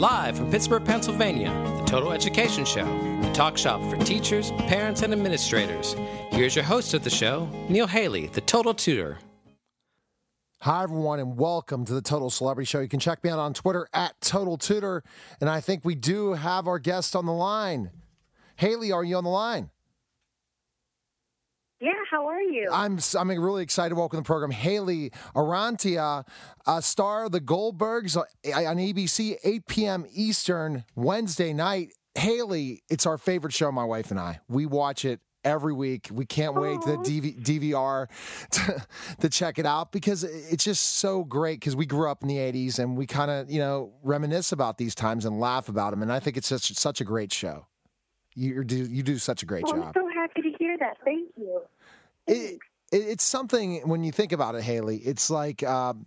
Live from Pittsburgh, Pennsylvania, the Total Education Show, the talk shop for teachers, parents, and administrators. Here's your host of the show, Neil Haley, the Total Tutor. Hi, everyone, and welcome to the Total Celebrity Show. You can check me out on Twitter at Total Tutor. And I think we do have our guest on the line. Haley, are you on the line? Yeah, how are you? I'm I'm really excited to welcome the program. Haley Orrantia, a star of the Goldbergs uh, on ABC, 8 p.m. Eastern, Wednesday night. Haley, it's our favorite show, my wife and I. We watch it every week. We can't wait the DV, DVR to, to check it out because it's just so great because we grew up in the 80s and we kind of, you know, reminisce about these times and laugh about them. And I think it's such, such a great show. You do, you do such a great well, job. I'm so to hear that. Thank you. It, it, it's something when you think about it, Haley, it's like um,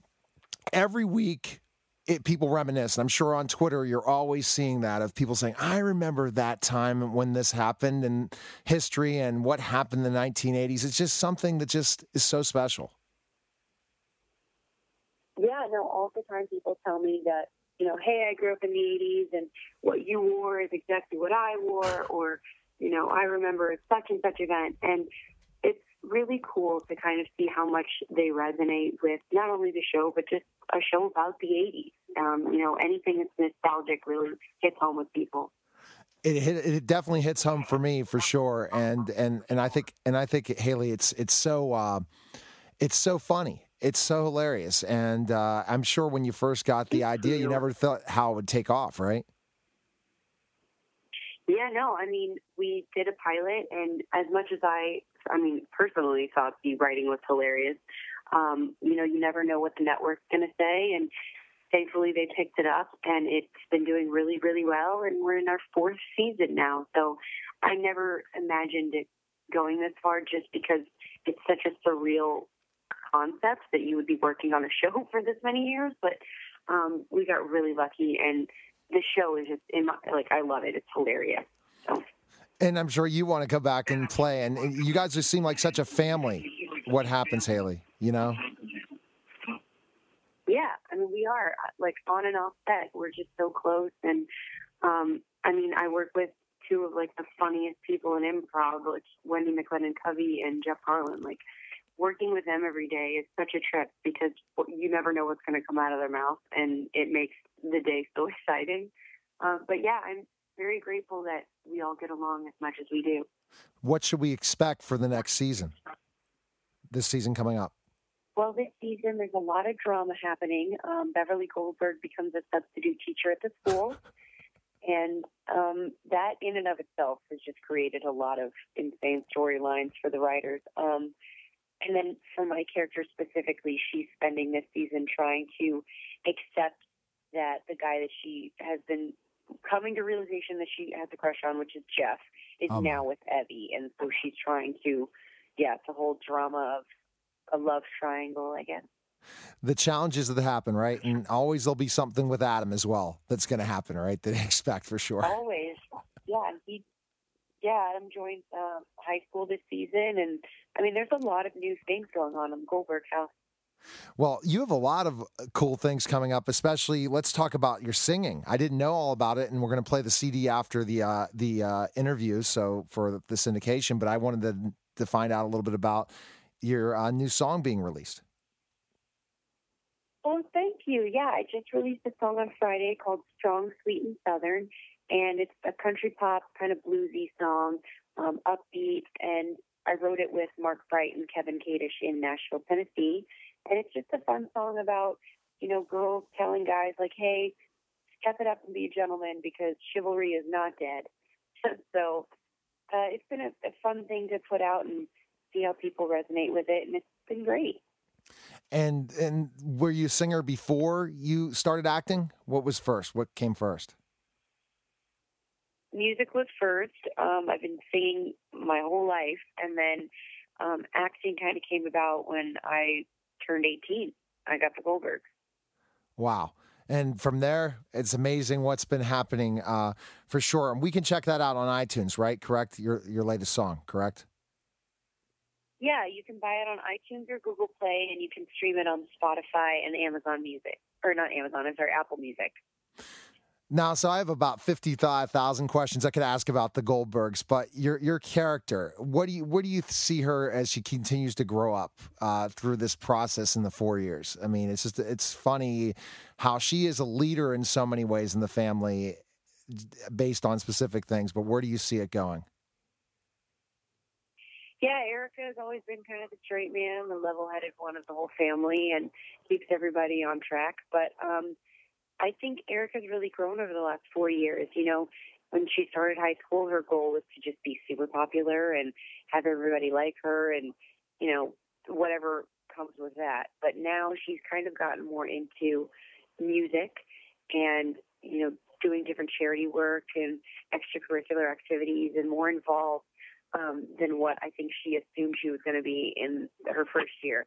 every week it, people reminisce. And I'm sure on Twitter you're always seeing that of people saying, "I remember that time when this happened in history and what happened in the 1980s." It's just something that just is so special. Yeah, no. All the time people tell me that you know, hey, I grew up in the 80s, and what you wore is exactly what I wore, or know, I remember such and such event, and it's really cool to kind of see how much they resonate with not only the show but just a show about the 80s. Um, you know, anything that's nostalgic really hits home with people. It hit, it definitely hits home for me for sure, and and and I think and I think Haley, it's it's so uh, it's so funny. It's so hilarious, and uh, I'm sure when you first got the idea, you never thought how it would take off, right? Yeah, no. I mean, we did a pilot, and as much as I, I mean, personally thought the writing was hilarious, um, you know, you never know what the network's going to say, and thankfully they picked it up, and it's been doing really, really well, and we're in our fourth season now. So I never imagined it going this far, just because it's such a surreal concept that you would be working on a show for this many years, but um, we got really lucky, and the show is just in my, like I love it. It's hilarious. So. And I'm sure you want to come back and play, and you guys just seem like such a family. What happens, Haley? You know? Yeah, I mean, we are like on and off set. We're just so close, and um, I mean, I work with two of like the funniest people in improv, like Wendy McLendon Covey and Jeff Garlin. Like working with them every day is such a trip because you never know what's going to come out of their mouth, and it makes the day so exciting. Uh, but yeah, I'm very grateful that we all get along as much as we do. What should we expect for the next season? This season coming up. Well, this season there's a lot of drama happening. Um, Beverly Goldberg becomes a substitute teacher at the school. And um, that, in and of itself, has just created a lot of insane storylines for the writers. Um, and then for my character specifically, she's spending this season trying to accept that the guy that she has been coming to realization that she has a crush on, which is Jeff, is um, now with Evie, and so she's trying to, yeah, it's a whole drama of a love triangle, I guess. The challenges that happen, right? And always there'll be something with Adam as well that's going to happen, right? That I expect for sure. Always, yeah. And he, yeah, Adam joined um, high school this season, and I mean, there's a lot of new things going on in Goldberg house. Well, you have a lot of uh, cool things coming up, especially let's talk about your singing. I didn't know all about it, and we're going to play the CD after the uh, the uh, interview, so for the syndication. But I wanted to to find out a little bit about your uh, new song being released. Oh, thank you. Yeah, I just released a song on Friday called "Strong, Sweet, and Southern," and it's a country pop kind of bluesy song, um, upbeat, and I wrote it with Mark Bright and Kevin Kadish in Nashville, Tennessee and it's just a fun song about, you know, girls telling guys, like, hey, step it up and be a gentleman because chivalry is not dead. so uh, it's been a, a fun thing to put out and see how people resonate with it. And it's been great. And and were you a singer before you started acting? What was first? What came first? Music was first. Um, I've been singing my whole life, and then um, acting kind of came about when I turned 18. I got the Goldberg. Wow. And from there, it's amazing what's been happening uh, for sure. And we can check that out on iTunes, right? Correct? Your your latest song, correct? Yeah, you can buy it on iTunes or Google Play, and you can stream it on Spotify and Amazon Music. Or not Amazon, I'm sorry, Apple Music. Now, so I have about fifty-five thousand questions I could ask about the Goldbergs, but your your character, what do you what do you see her as she continues to grow up uh, through this process in the four years? I mean, it's just it's funny how she is a leader in so many ways in the family, based on specific things. But where do you see it going? Yeah, Erica has always been kind of the straight man, the level-headed one of the whole family, and keeps everybody on track. But um, I think Erica's really grown over the last four years. You know, when she started high school, her goal was to just be super popular and have everybody like her and, you know, whatever comes with that. But now she's kind of gotten more into music and, you know, doing different charity work and extracurricular activities and more involved um, than what I think she assumed she was going to be in her first year.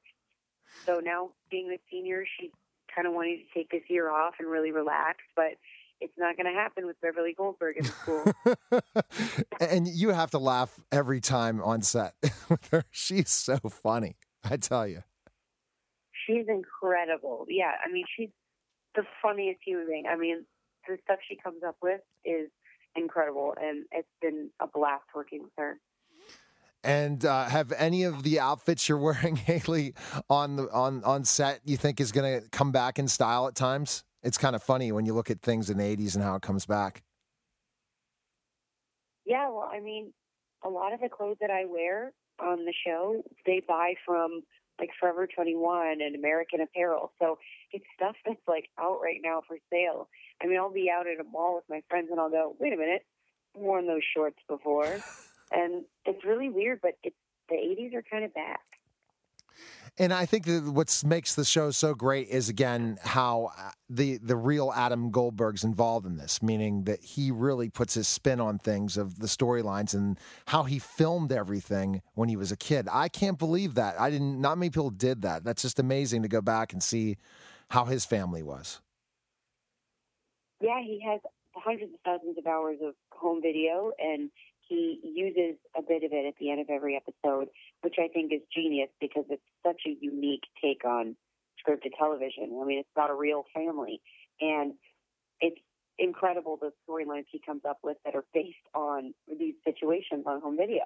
So now, being a senior, she kind of wanting to take this year off and really relax, but it's not going to happen with Beverly Goldberg in school. and you have to laugh every time on set with her. She's so funny, I tell you. She's incredible. Yeah, I mean, she's the funniest human being. I mean, the stuff she comes up with is incredible, and it's been a blast working with her. And uh, have any of the outfits you're wearing, Haley, on the on on set, you think is going to come back in style at times? It's kind of funny when you look at things in the '80s and how it comes back. Yeah, well, I mean, a lot of the clothes that I wear on the show, they buy from like Forever 21 and American Apparel. So it's stuff that's like out right now for sale. I mean, I'll be out at a mall with my friends and I'll go, wait a minute, I've worn those shorts before. and it's really weird, but it's the 80s are kind of back. And I think that what makes the show so great is again how uh, the the real Adam Goldberg's involved in this, meaning that he really puts his spin on things of the storylines and how he filmed everything when he was a kid. I can't believe that. I didn't. Not many people did that. That's just amazing to go back and see how his family was. Yeah, he has hundreds of thousands of hours of home video, and he uses a bit of it at the end of every episode, which I think is genius because it's such a unique take on scripted television. I mean, it's about a real family, and it's incredible the storylines he comes up with that are based on these situations on home video.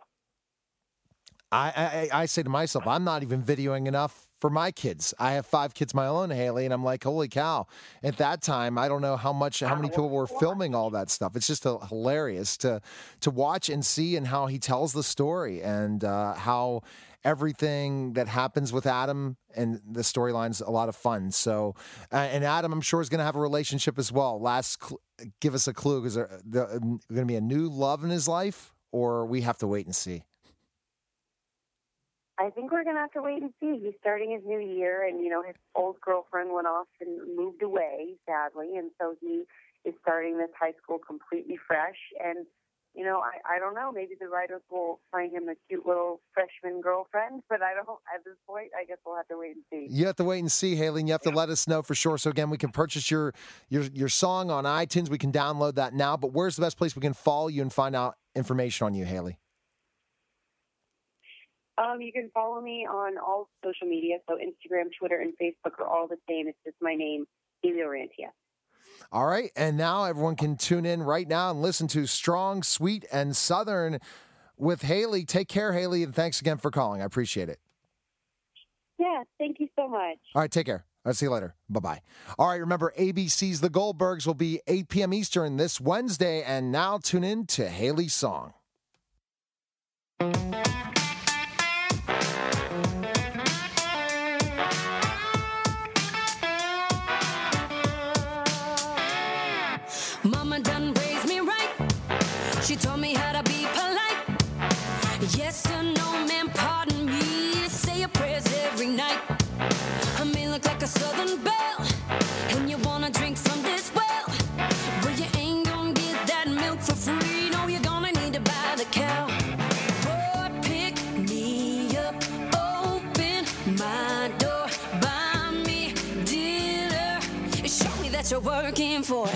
I, I, I say to myself, I'm not even videoing enough for my kids. I have five kids my own, Haley, and I'm like, holy cow! At that time, I don't know how much, how many people were filming all that stuff. It's just hilarious to to watch and see, and how he tells the story, and uh, how everything that happens with Adam and the storyline's a lot of fun. So, uh, and Adam, I'm sure is going to have a relationship as well. Last, cl- give us a clue. Is there, there going to be a new love in his life, or we have to wait and see? I think we're gonna have to wait and see. He's starting his new year, and you know his old girlfriend went off and moved away, sadly, and so he is starting this high school completely fresh. And you know, I, I don't know. Maybe the writers will find him a cute little freshman girlfriend, but I don't. At this point, I guess we'll have to wait and see. You have to wait and see, Haley, and you have to let us know for sure. So again, we can purchase your your your song on iTunes. We can download that now. But where's the best place we can follow you and find out information on you, Haley? Um, you can follow me on all social media, so Instagram, Twitter, and Facebook are all the same. It's just my name, Haley Orrantia. All right, and now everyone can tune in right now and listen to Strong, Sweet, and Southern with Haley. Take care, Haley, and thanks again for calling. I appreciate it. Yeah, thank you so much. All right, take care. I'll see you later. Bye bye. All right, remember ABC's The Goldbergs will be 8 p.m. Eastern this Wednesday, and now tune in to Haley's song. You're working for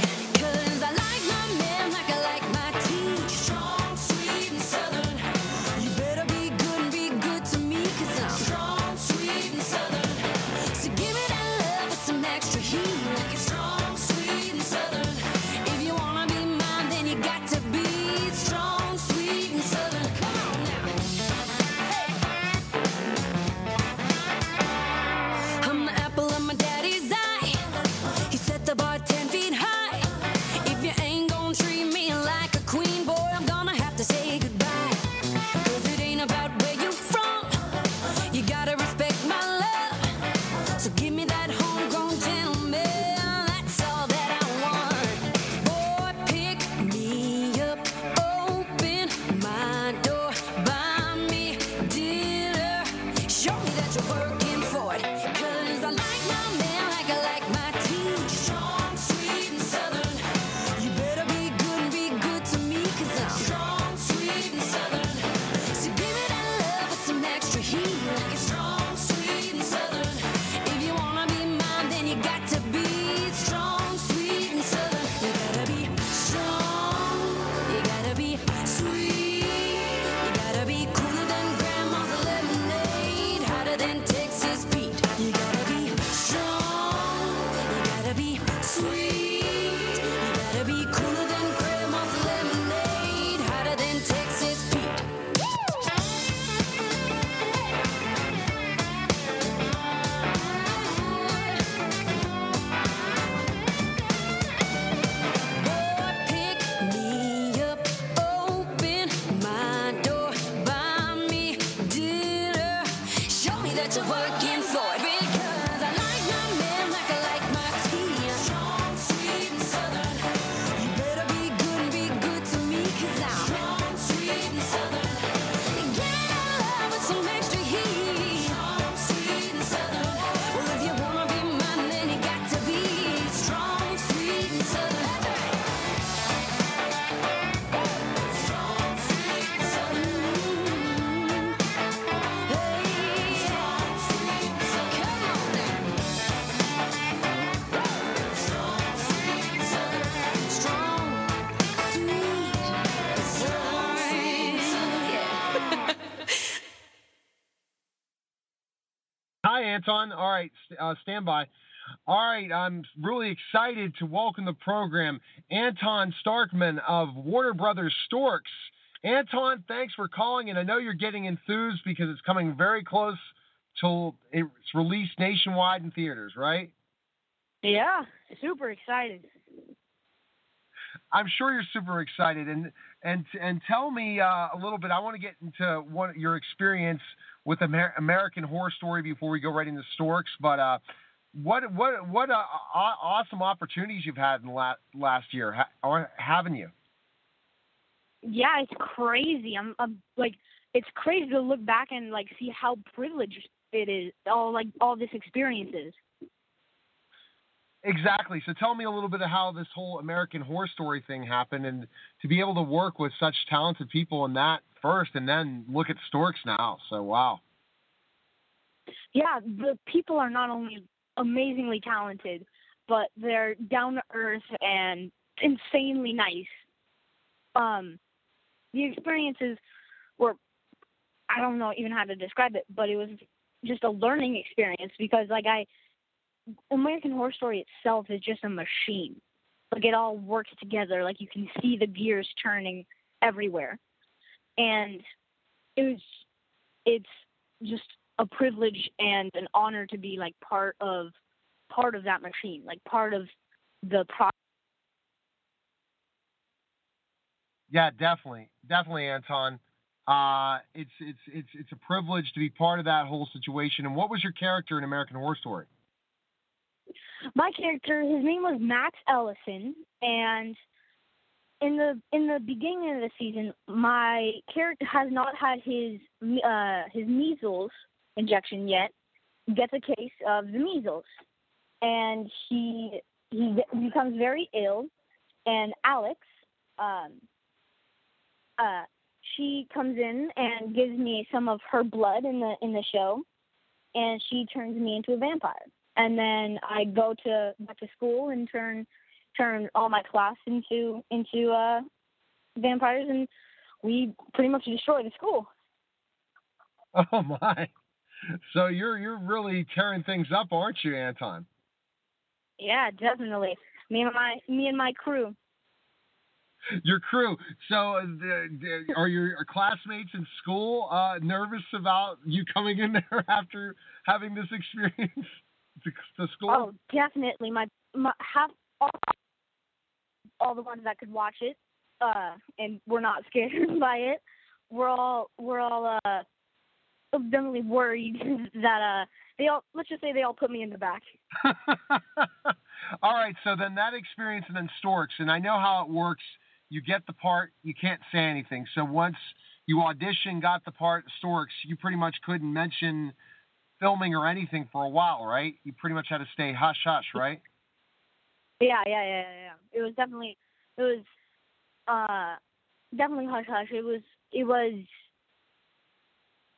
Anton. All right, uh, stand by. All right, I'm really excited to welcome the program Anton Starkman of Warner Brothers Storks. Anton, thanks for calling, and I know you're getting enthused because it's coming very close till it's released nationwide in theaters, right? Yeah, super excited. I'm sure you're super excited, and and and tell me uh, a little bit. I want to get into one your experience with Amer- American Horror Story before we go right into Storks. But uh, what what what uh, awesome opportunities you've had in the last last year, ha- or haven't you? Yeah, it's crazy. I'm, I'm like, it's crazy to look back and like see how privileged it is. All like all this experience is. Exactly. So tell me a little bit of how this whole American Horror Story thing happened, and to be able to work with such talented people in that first, and then look at Storks now. So wow. Yeah, the people are not only amazingly talented, but they're down to earth and insanely nice. Um, the experiences were, I don't know even how to describe it, but it was just a learning experience because like I, American Horror Story itself is just a machine. Like it all works together. Like you can see the gears turning everywhere, and it was, it's just a privilege and an honor to be like part of part of that machine, like part of the pro. Yeah, definitely, definitely, Anton. Uh, it's it's it's it's a privilege to be part of that whole situation. And what was your character in American Horror Story? My character, his name was Max Ellison, and in the in the beginning of the season, my character has not had his uh his measles injection yet, gets a case of the measles, and he he becomes very ill. And Alex, um, uh, she comes in and gives me some of her blood in the in the show, and she turns me into a vampire. And then I go to back to school and turn turn all my class into into uh, vampires, and we pretty much destroy the school. Oh my! So you're you're really tearing things up, aren't you, Anton? Yeah, definitely. Me and my me and my crew. Your crew. So, uh, are your classmates in school uh, nervous about you coming in there after having this experience to, to school? Oh, definitely. My, my half all, all the ones that could watch it, uh, and we're not scared by it. We're all we're all uh definitely worried that uh they all let's just say they all put me in the back. all right, so then that experience and then Storks, and I know how it works. You get the part, you can't say anything. So once you audition, got the part, Storks, you pretty much couldn't mention filming or anything for a while, right? You pretty much had to stay hush hush, right? Yeah, yeah, yeah, yeah. yeah. It was definitely it was uh definitely hush hush. It was it was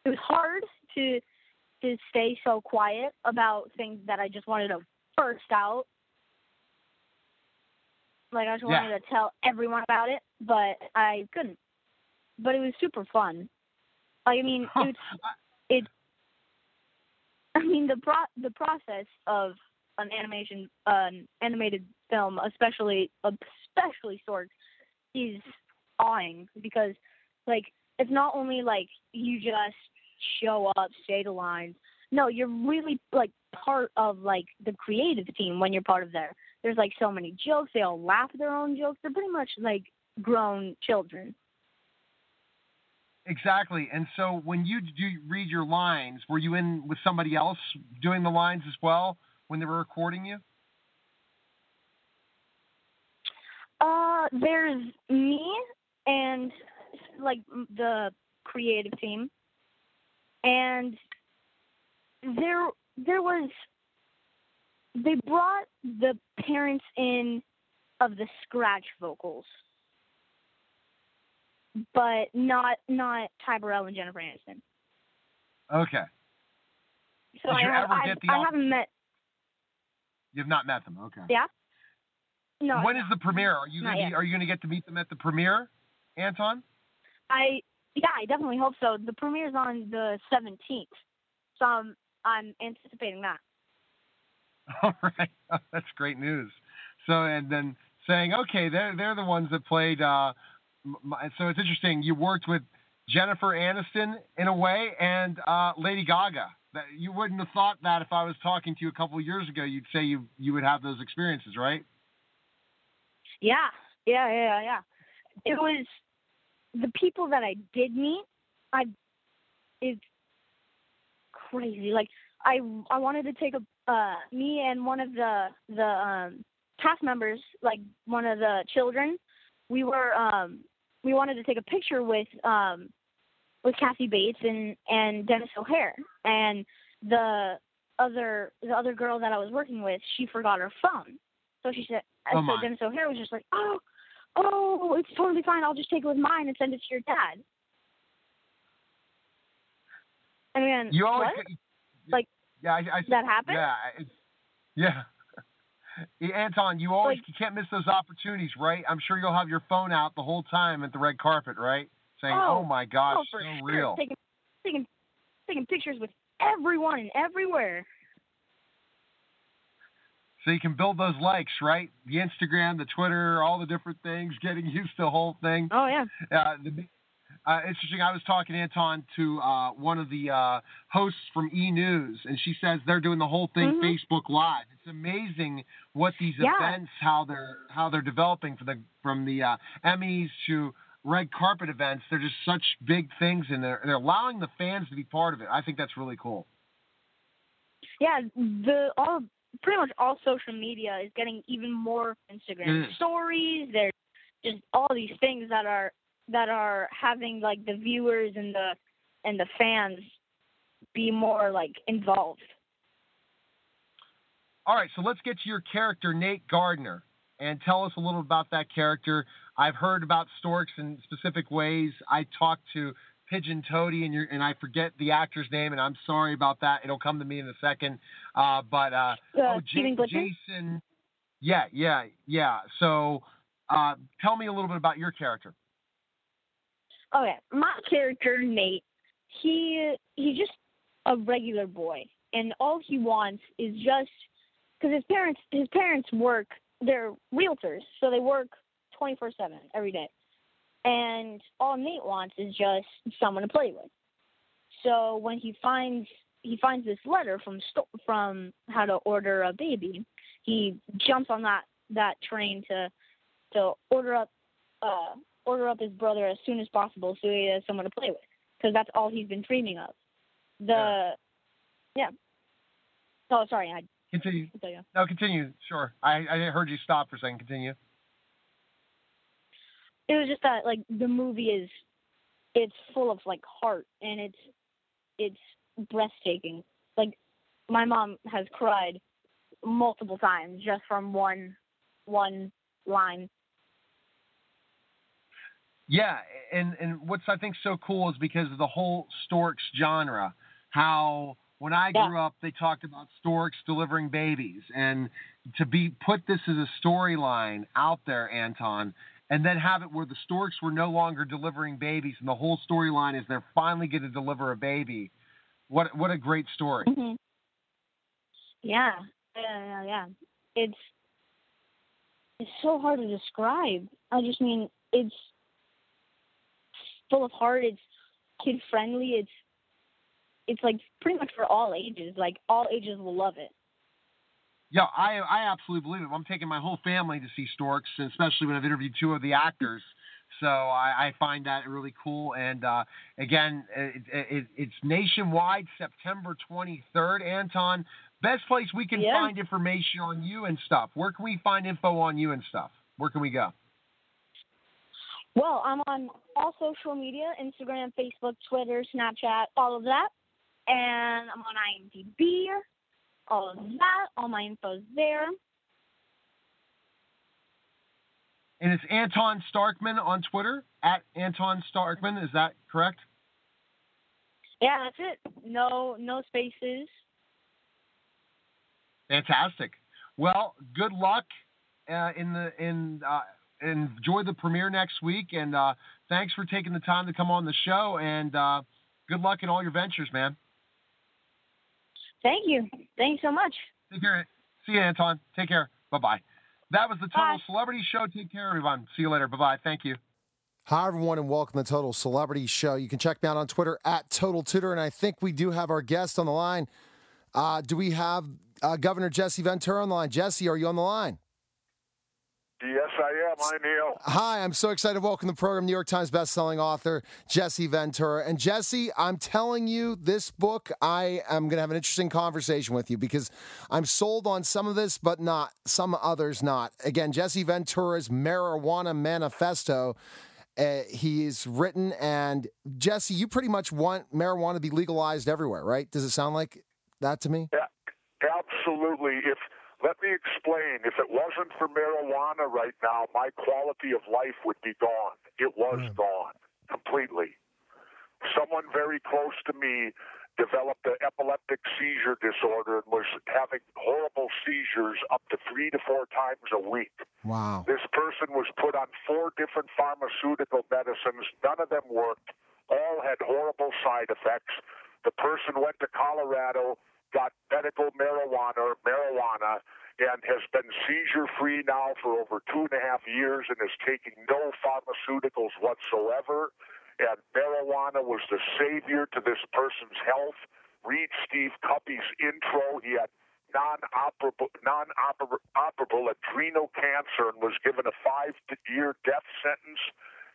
it was hard to to stay so quiet about things that I just wanted to burst out. Like I just Yeah. wanted to tell everyone about it, but I couldn't. But it was super fun. Like I mean, it's it. I mean the pro the process of an animation an animated film, especially especially Storks, is awing because like it's not only like you just show up, say the lines. No, you're really like part of like the creative team when you're part of there. There's like so many jokes. They all laugh at their own jokes. They're pretty much like grown children. Exactly. And so when you do read your lines, were you in with somebody else doing the lines as well when they were recording you? Uh, there's me and like the creative team, and there there was they brought the parents in of the scratch vocals, but not not Ty Burrell and Jennifer Aniston. Okay. So Did I, you have, ever I, get the I haven't met. You've not met them. Okay. Yeah. No. when is the premiere? Are you gonna be, are you going to get to meet them at the premiere, Anton? I yeah, I definitely hope so. The premiere is on the seventeenth, so I'm I'm anticipating that. All right, that's great news. So and then saying, okay, they're they're the ones that played. Uh, m- m- so it's interesting. You worked with Jennifer Aniston in a way and uh, Lady Gaga. That you wouldn't have thought that if I was talking to you a couple of years ago. You'd say you you would have those experiences, right? Yeah, yeah, yeah, yeah. It was the people that I did meet. I it's crazy. Like I I wanted to take a uh me and one of the the um cast members, like one of the children, we were um we wanted to take a picture with um with Kathy Bates and and Denis O'Hare and the other the other girl that I was working with, she forgot her phone. So she said Oh, so. Denis O'Hare was just like, Oh, oh, it's totally fine, I'll just take it with mine and send it to your dad. And then You always what? get- Like, yeah, I, I, that happened? Yeah, yeah. Anton, you always Like- you can't miss those opportunities, right? I'm sure you'll have your phone out the whole time at the red carpet, right? Saying, Oh, "Oh, my gosh, oh, so sure. real." Taking taking taking pictures with everyone and everywhere. So you can build those likes, right? The Instagram, the Twitter, all the different things, getting used to the whole thing. Oh yeah. Uh, the, uh, interesting. I was talking Anton to uh, one of the uh, hosts from E News, and she says they're doing the whole thing Mhm. Facebook Live. It's amazing what these Yeah. events, how they're how they're developing from the from the uh, Emmys to red carpet events. They're just such big things, and they're they're allowing the fans to be part of it. I think that's really cool. Yeah, the all pretty much all social media is getting even more Instagram Mm. stories. There's just all these things that are that are having like the viewers and the and the fans be more like involved. all right, so let's get to your character, Nate Gardner, and tell us a little about that character. I've heard about storks in specific ways. I talked to Pigeon Toady, and, and I forget the actor's name, and I'm sorry about that. It'll come to me in a second. Uh, but uh, oh, J- Jason, yeah, yeah, yeah. So uh, tell me a little bit about your character. Okay, my character Nate, he he's just a regular boy, and all he wants is just because his parents his parents work they're realtors, so they work twenty four seven every day, and all Nate wants is just someone to play with. So when he finds he finds this letter from from how to order a baby, he jumps on that that train to to order up uh order up his brother as soon as possible so he has someone to play with because that's all he's been dreaming of. The yeah. yeah. Oh, sorry, I continue. continue. No, continue. Sure, I I heard you stop for a second. Continue. It was just that like the movie is it's full of like heart and it's it's breathtaking. Like my mom has cried multiple times just from one one line. Yeah, and and what's I think so cool is because of the whole storks genre. How when I yeah. grew up, they talked about storks delivering babies, and to be put this as a storyline out there, Anton, and then have it where the storks were no longer delivering babies, and the whole storyline is they're finally going to deliver a baby. What what a great story! Mm-hmm. Yeah, yeah, yeah. It's it's so hard to describe. I just mean it's full of heart. It's kid friendly. It's it's like pretty much for all ages. Like all ages will love it. Yeah, I I absolutely believe it. I'm taking my whole family to see Storks, especially when I've interviewed two of the actors. So I, I find that really cool. And uh, again, it, it, it's nationwide, September 23rd. Anton, best place we can yeah. find information on you and stuff. Where can we find info on you and stuff? Where can we go? Well, I'm on all social media Instagram, Facebook, Twitter, Snapchat, all of that. And I'm on IMDb, all of that. All my info's there. And it's Anton Starkman on Twitter, at Anton Starkman. Is that correct? Yeah, that's it. No, no spaces. Fantastic. Well, good luck uh, in the in uh, enjoy the premiere next week, and uh, thanks for taking the time to come on the show. And uh, good luck in all your ventures, man. Thank you. Thanks so much. Take care. See you, Anton. Take care. Bye bye. That was the Total Bye. Celebrity Show. Take care, everyone. See you later. Bye bye. Thank you. Hi, everyone, and welcome to the Total Celebrity Show. You can check me out on Twitter at Total Tutor, and I think we do have our guest on the line. Uh, do we have uh, Governor Jesse Ventura on the line? Jesse, are you on the line? Yes, I am. Hi, Neil. Hi, I'm so excited to welcome the program New York Times bestselling author Jesse Ventura. And Jesse, I'm telling you, this book, I am going to have an interesting conversation with you because I'm sold on some of this, but not some others not. Again, Jesse Ventura's Marijuana Manifesto. Uh, he's written, and Jesse, you pretty much want marijuana to be legalized everywhere, right? Does it sound like that to me? Yeah, absolutely. If let me explain. If it wasn't for marijuana right now, my quality of life would be gone. It was Mm. gone completely. Someone very close to me developed an epileptic seizure disorder and was having horrible seizures up to three to four times a week. Wow. This person was put on four different pharmaceutical medicines. None of them worked. All had horrible side effects. The person went to Colorado, got medical marijuana, marijuana, and has been seizure free now for over two and a half years and is taking no pharmaceuticals whatsoever. And marijuana was the savior to this person's health. Read Steve Kubby's intro. He had non-operable, non-operable adrenal cancer and was given a five-year death sentence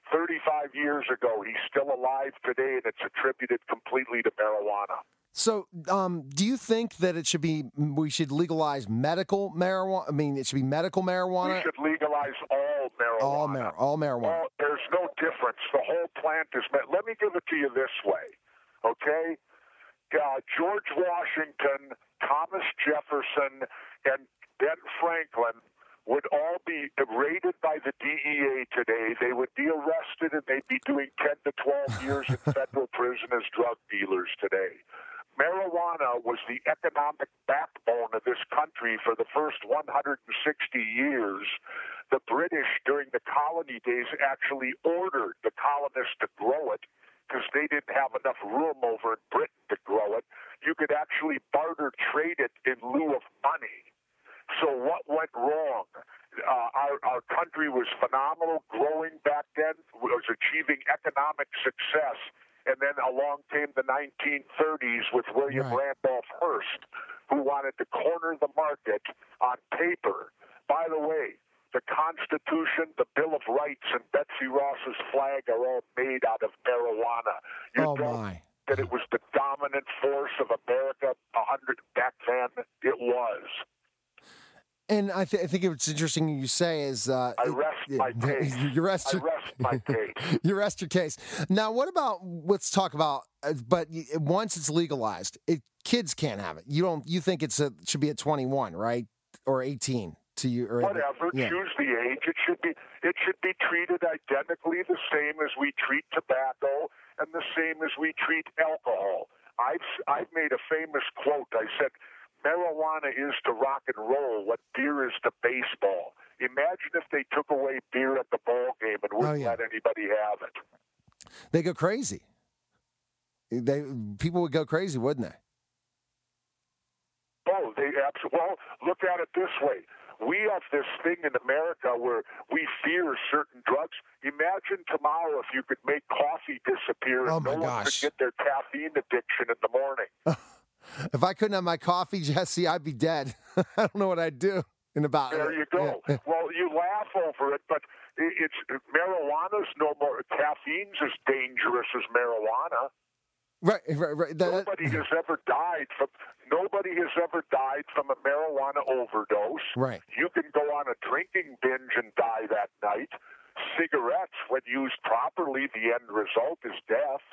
35 years ago. He's still alive today, and it's attributed completely to marijuana. So, um, do you think that it should be we should legalize medical marijuana? I mean, it should be medical marijuana. We should legalize all marijuana. all mar- all marijuana. All- there's no difference. The whole plant is. ma- Let me give it to you this way, okay? uh, George Washington, Thomas Jefferson, and Ben Franklin would all be raided by the DEA today. They would be arrested and they'd be doing 10 to 12 years in federal prison as drug dealers today. Marijuana was the economic backbone of this country for the first 160 years. The British, during the colony days, actually ordered the colonists to grow it because they didn't have enough room over in Britain to grow it. You could actually barter trade it in lieu of money. So what went wrong? Uh, our, our country was phenomenal, growing back then, was achieving economic success. And then along came the 1930s with William Right. Randolph Hearst, who wanted to corner the market on paper. By the way, the Constitution, the Bill of Rights, and Betsy Ross's flag are all made out of marijuana. You Oh, don't my. that it was the dominant force of America a hundred back then. It was. And I, th- I think it's interesting you say is uh, I rest my case. you rest I your, rest my case. you rest your case. Now, what about? Let's talk about. Uh, but once it's legalized, it, kids can't have it. You don't. You think it's a it should be at twenty one, right, or eighteen to you? Or, Whatever. Yeah. Choose the age. It should be. It should be treated identically the same as we treat tobacco and the same as we treat alcohol. I've I've made a famous quote. I said, "Marijuana is to rock and roll what beer is to baseball." Imagine if they took away beer at the ball game and wouldn't Oh, yeah. let anybody have it. They go crazy. They people would go crazy, wouldn't they? Oh, they absolutely. Well, look at it this way. We have this thing in America where we fear certain drugs. Imagine tomorrow if you could make coffee disappear Oh, and my no one gosh. could get their caffeine addiction in the morning. If I couldn't have my coffee, Jesse, I'd be dead. I don't know what I'd do in about. There you go. Yeah. Well, you laugh over it, but it's marijuana's no more. Caffeine's as dangerous as marijuana. Right, right, right. That- Nobody has ever died from. Nobody has ever died from a marijuana overdose. Right. You can go on a drinking binge and die that night. Cigarettes, when used properly, the end result is death.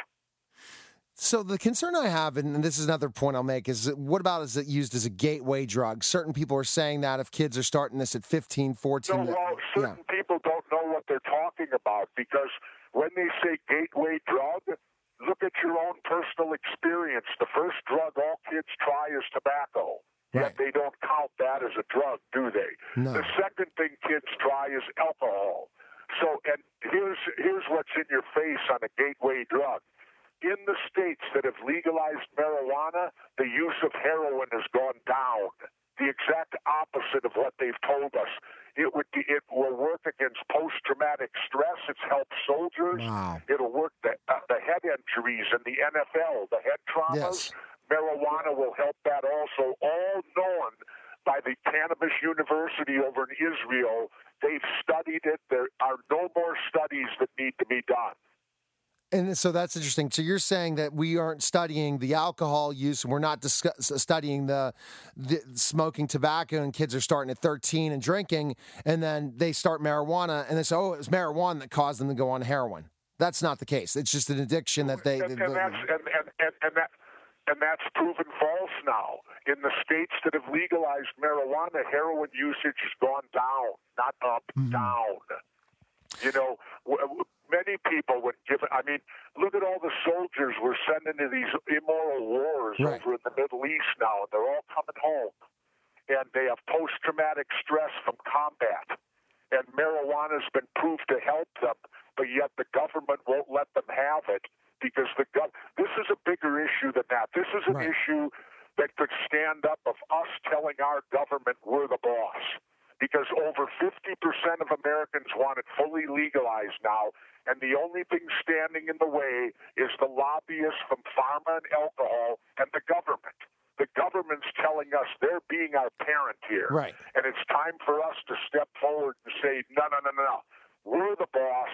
So the concern I have, and this is another point I'll make, is what about is it used as a gateway drug? Certain people are saying that if kids are starting this at 15, 14. No, well, certain people don't know what they're talking about because when they say gateway drug, look at your own personal experience. The first drug all kids try is tobacco. Right. Yet they don't count that as a drug, do they? No. The second thing kids try is alcohol. So, and here's here's what's in your face on a gateway drug. In the states that have legalized marijuana, the use of heroin has gone down. The exact opposite of what they've told us. It would be, it will work against post-traumatic stress. It's helped soldiers. Wow. It'll work the, uh, the head injuries in the NFL, the head traumas. Yes. Marijuana will help that also. All known by the Cannabis University over in Israel. They've studied it. There are no more studies that need to be done. And so that's interesting. So you're saying that we aren't studying the alcohol use, and we're not discuss- studying the, the smoking tobacco, and kids are starting at 13 and drinking, and then they start marijuana, and they say, "Oh, it's marijuana that caused them to go on heroin." That's not the case. It's just an addiction that they. and, they- and that's and, and, and, and that and that's proven false now. In the states that have legalized marijuana, heroin usage has gone down, not up, Mm-hmm. down. You know, w- w- many people would give. It. I mean, look at all the soldiers we're sending to these immoral wars Right. over in the Middle East now, and they're all coming home, and they have post-traumatic stress from combat. And marijuana's been proved to help them, but yet the government won't let them have it because the gov- This is a bigger issue than that. This is an Right. issue that could stand up of us telling our government we're the boss. Because over 50% of Americans want it fully legalized now, and the only thing standing in the way is the lobbyists from pharma and alcohol and the government. The government's telling us they're being our parent here. Right. And it's time for us to step forward and say, no, no, no, no, no. We're the boss.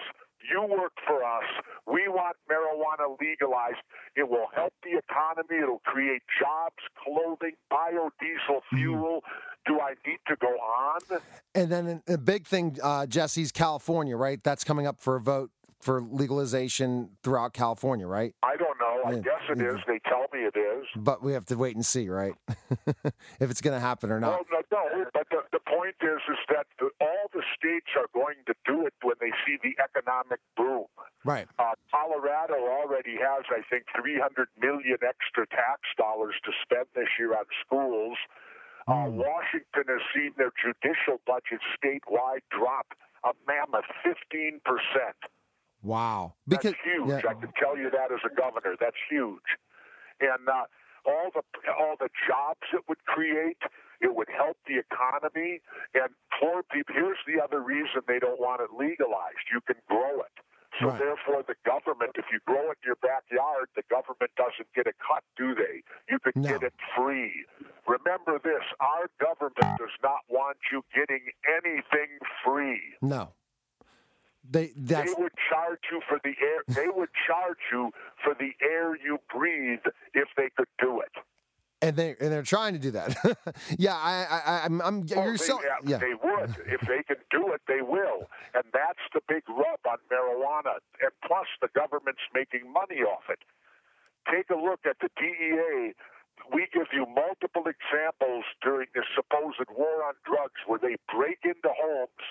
You work for us. We want marijuana legalized. It will help the economy. It'll create jobs, clothing, biodiesel fuel. Do I need to go on? And then a big thing, uh, Jesse's California, right? That's coming up for a vote for legalization throughout California, right? I don't know. I Yeah. guess it is. They tell me it is. But we have to wait and see, right? if it's going to happen or not. No, no, no. But the, the point is, is that the, all the states are going to do it when they see the economic boom. Right. Uh, Colorado already has, I think, 300 million extra tax dollars to spend this year on schools. Uh, Washington has seen their judicial budget statewide drop a mammoth 15 Wow. That's huge. yeah. I can tell you that as a governor. That's huge. And uh, all the all the jobs it would create, it would help the economy. And poor people. Here's the other reason they don't want it legalized. You can grow it. So Right. therefore, the government, if you grow it in your backyard, the government doesn't get a cut, do they? You could No. get it free. Remember this: our government does not want you getting anything free. no. They that's They would charge you for the air. They would charge you for the air you breathe if they could do it. and they and they're trying to do that. yeah, I I I'm, I'm Oh, you're they, so yeah, yeah. they would. if they can do it, they will. And that's the big rub on marijuana. And plus, the government's making money off it. Take a look at the DEA. We give you multiple examples during this supposed war on drugs where they break into homes,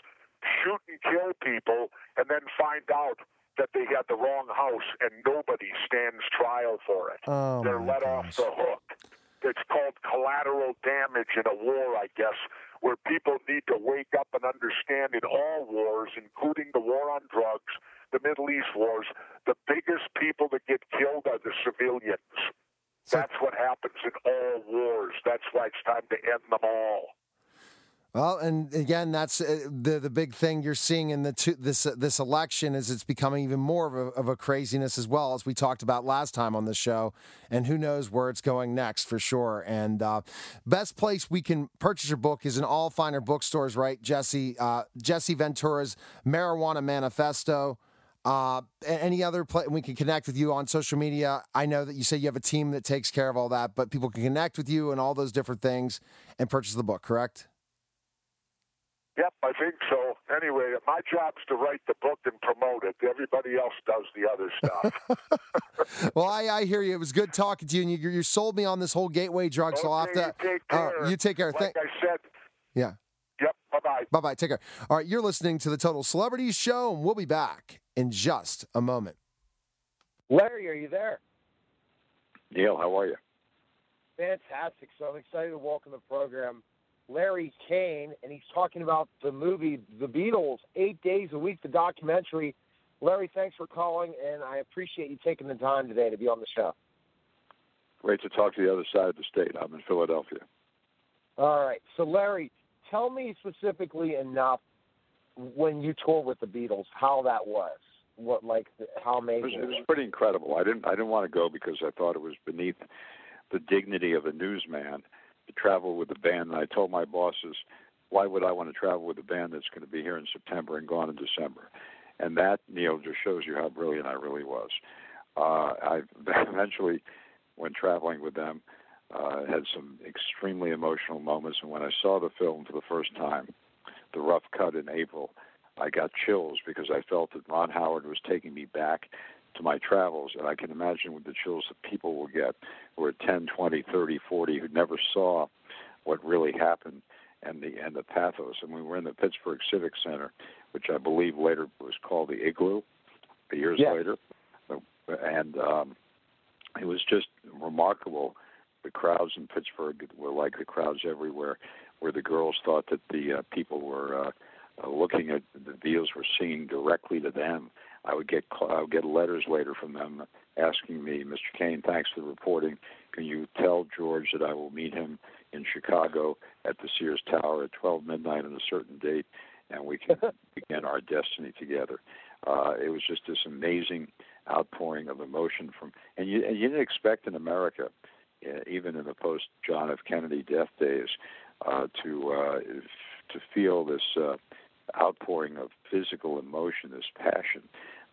shoot and kill people, and then find out that they had the wrong house and nobody stands trial for it. Oh, They're let off the hook. It's called collateral damage in a war, I guess, where people need to wake up and understand in all wars, including the war on drugs, the Middle East wars, the biggest people that get killed are the civilians. So- That's what happens in all wars. That's why it's time to end them all. Well, and again, that's uh, the the big thing you're seeing in the two, this uh, this election is it's becoming even more of a, of a craziness as well as we talked about last time on the show, and who knows where it's going next for sure. And uh, best place we can purchase your book is in all finer bookstores, right, Jesse? Uh, Jesse Ventura's Marijuana Manifesto. Uh, any other place we can connect with you on social media? I know that you say you have a team that takes care of all that, but people can connect with you and all those different things and purchase the book, correct? Yep, I think so. Anyway, my job's to write the book and promote it. Everybody else does the other stuff. Well, I, I hear you. It was good talking to you, and you, you sold me on this whole gateway drug. so I'll have to. you take uh, care. you take care. Like Thank- I said, yeah. yep, bye bye. Bye bye. Take care. All right, you're listening to the Total Celebrities Show, and we'll be back in just a moment. Larry, are you there? Neil, how are you? Fantastic. So I'm excited to welcome the program Larry Kane, and he's talking about the movie The Beatles, eight days a week, the documentary. Larry, thanks for calling, and I appreciate you taking the time today to be on the show. Great to talk to the other side of the state. I'm in Philadelphia. All right. So, Larry, tell me specifically enough when you toured with the Beatles, how that was. What, like, how It amazing was, it it was was. pretty incredible. I didn't I didn't want to go because I thought it was beneath the dignity of a newsman to travel with a band. And I told my bosses, why would I want to travel with a band that's going to be here in September and gone in December? And that Neil just shows you how brilliant I really was. Uh, I eventually, when traveling with them, uh, had some extremely emotional moments. And when I saw the film for the first time, the rough cut in April, I got chills because I felt that Ron Howard was taking me back to my travels. And I can imagine with the chills that people will get who are 10, 20, 30, 40 who never saw what really happened and the and the pathos. And we were in the Pittsburgh Civic Center, which I believe later was called the Igloo, years Yes. later. And um, it was just remarkable. The crowds in Pittsburgh were like the crowds everywhere, where the girls thought that the uh, people were uh, uh, looking at the deals were singing directly to them. I would get I would get letters later from them asking me, Mr. Kane, thanks for the reporting. Can you tell George that I will meet him in Chicago at the Sears Tower at 12 midnight on a certain date, and we can begin our destiny together. Uh, it was just this amazing outpouring of emotion from, and you, and you didn't expect in America, uh, even in the post John F. Kennedy death days, uh, to uh, to feel this uh, outpouring of physical emotion, this passion.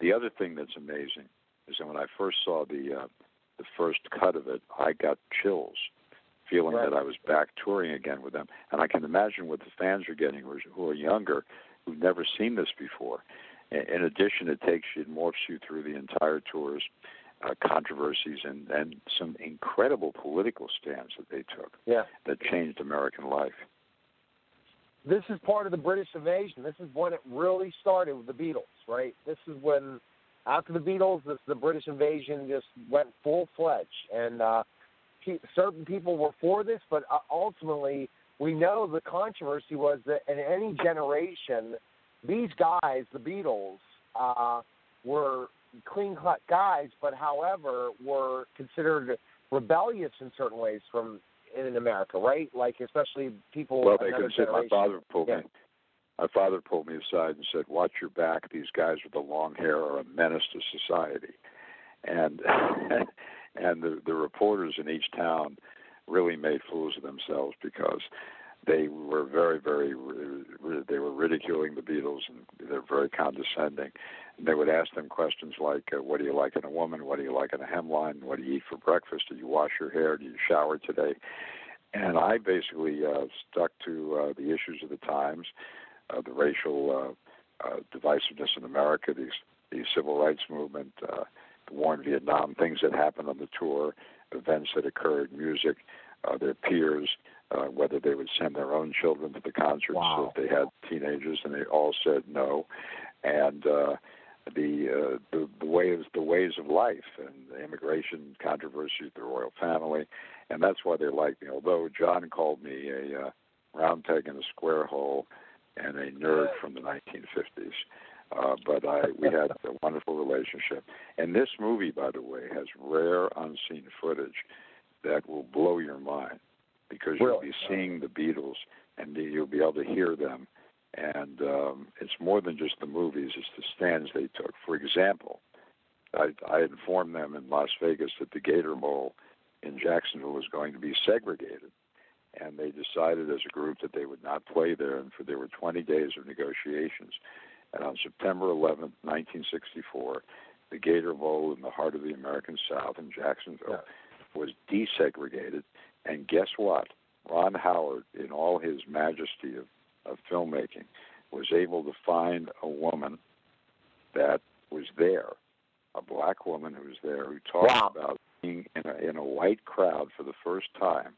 The other thing that's amazing is that when I first saw the uh, the first cut of it, I got chills, feeling Right. that I was back touring again with them. And I can imagine what the fans are getting, who are, who are younger, who've never seen this before. in addition, it takes you, morphs you through the entire tour's uh, controversies and, and some incredible political stands that they took Yeah. that changed American life. This is part of the British invasion. This is when it really started with the Beatles, right? This is when, after the Beatles, the, the British invasion just went full fledged, and uh, pe- certain people were for this, but uh, ultimately, we know the controversy was that in any generation, these guys, the Beatles, uh, were clean cut guys, but however, were considered rebellious in certain ways from in America, right? Like especially people. Well, they another consider my father pulled Yeah. me. My father pulled me aside and said, "Watch your back. These guys with the long hair are a menace to society." And and the the reporters in each town really made fools of themselves because they were very very they were ridiculing the Beatles and they're very condescending. And they would ask them questions like, uh, "What do you like in a woman? What do you like in a hemline? What do you eat for breakfast? Do you wash your hair? Do you shower today?" And I basically uh, stuck to uh, the issues of the times, uh, the racial uh, uh, divisiveness in America, the, the civil rights movement, uh, the war in Vietnam, things that happened on the tour, events that occurred, music, uh, their peers, uh, whether they would send their own children to the concerts Wow. if they had teenagers, and they all said no. And uh, the, uh, the the ways the ways of life and the immigration controversy, the royal family, and that's why they like me. Although John called me a uh, round peg in a square hole and a nerd from the 1950s. Uh, but I we had a wonderful relationship. And this movie, by the way, has rare unseen footage that will blow your mind because you'll be seeing the Beatles and you'll be able to hear them. And um, it's more than just the movies; it's the stands they took. For example, I, I informed them in Las Vegas that the Gator Bowl in Jacksonville was going to be segregated, and they decided as a group that they would not play there. And for there were 20 days of negotiations. And on September 11th, 1964, the Gator Bowl in the heart of the American South in Jacksonville was desegregated. And guess what? Ron Howard, in all his majesty of, of filmmaking, was able to find a woman that was there, a black woman who was there, who talked Wow. about being in a, in a white crowd for the first time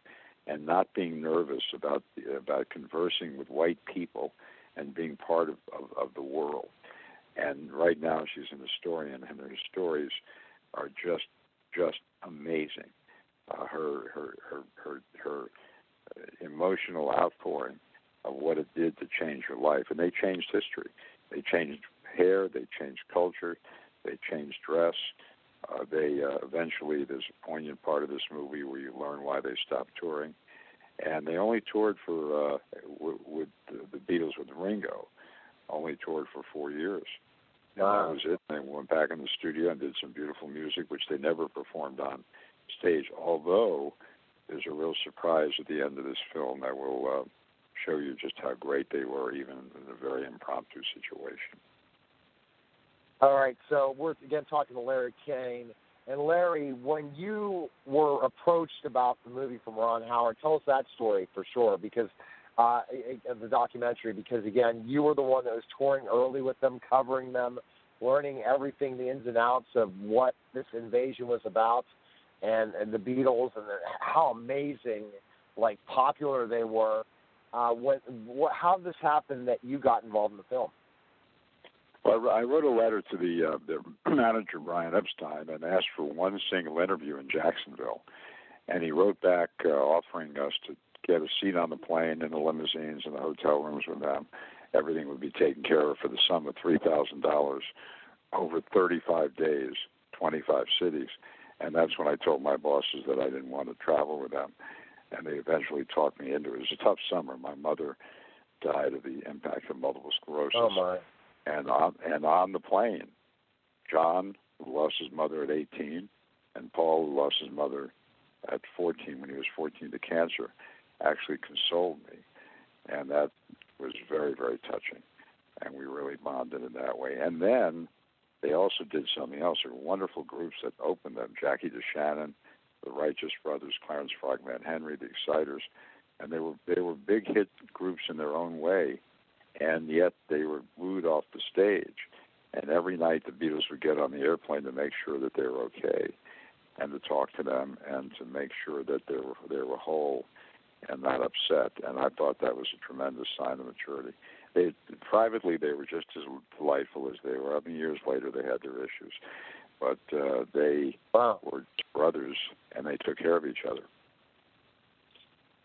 and not being nervous about about conversing with white people and being part of, of, of the world. And right now she's an historian, and her stories are just just amazing. Uh, her her her her her uh, emotional outpouring of what it did to change her life, and they changed history. They changed hair, they changed culture, they changed dress. Uh, they uh, eventually there's a poignant part of this movie where you learn why they stopped touring, and they only toured for uh, with, with the, the Beatles with Ringo, only toured for four years. And that was it. They went back in the studio and did some beautiful music, which they never performed on stage. Although there's a real surprise at the end of this film that will uh, show you just how great they were, even in a very impromptu situation. All right, so we're again talking to Larry Kane. And Larry, when you were approached about the movie from Ron Howard, tell us that story for sure, because uh, the documentary. Because again, you were the one that was touring early with them, covering them, learning everything, the ins and outs of what this invasion was about, and and the Beatles, and the, how amazing, like popular they were. Uh, what, what, how did this happen that you got involved in the film? Well, I wrote a letter to the, uh, the manager, Brian Epstein, and asked for one single interview in Jacksonville. And he wrote back uh, offering us to get a seat on the plane and the limousines and the hotel rooms with them. Everything would be taken care of for the sum of $3,000 over 35 days, 25 cities. And that's when I told my bosses that I didn't want to travel with them. And they eventually talked me into it. It was a tough summer. My mother died of the impact of multiple sclerosis Oh my! and on and on the plane, John, who lost his mother at 18, and Paul, who lost his mother at 14 when he was 14 to cancer, actually consoled me, and that was very very touching, and we really bonded in that way. And then they also did something else. There were wonderful groups that opened them: Jackie DeShannon, the Righteous Brothers, Clarence Frogman Henry, the Exciters, and they were they were big hit groups in their own way and yet they were booed off the stage. And every night the Beatles would get on the airplane to make sure that they were okay, and to talk to them and to make sure that they were they were whole and not upset. And I thought that was a tremendous sign of maturity. They privately they were just as delightful as they were. I mean, years later they had their issues, but uh, they wow. were brothers and they took care of each other.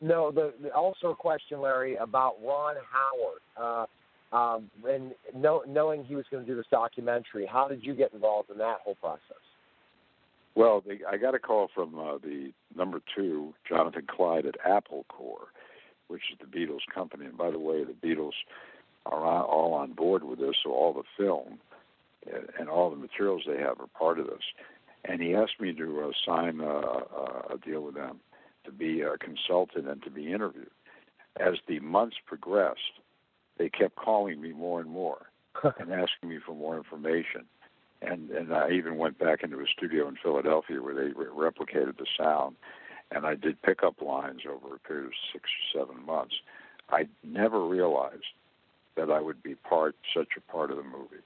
No, the, the also a question, Larry, about Ron Howard. Uh, um, and know, knowing he was going to do this documentary, how did you get involved in that whole process? Well, they, I got a call from uh, the number two, Jonathan Clyde at Apple Corps, which is the Beatles company. And by the way, the Beatles are all on board with this, so all the film and all the materials they have are part of this. And he asked me to uh, sign a, a deal with them to be a consultant and to be interviewed. As the months progressed, they kept calling me more and more and asking me for more information. And and I even went back into a studio in Philadelphia where they re- replicated the sound, and I did pickup lines over a period of six or seven months. I never realized that I would be part such a part of the movie,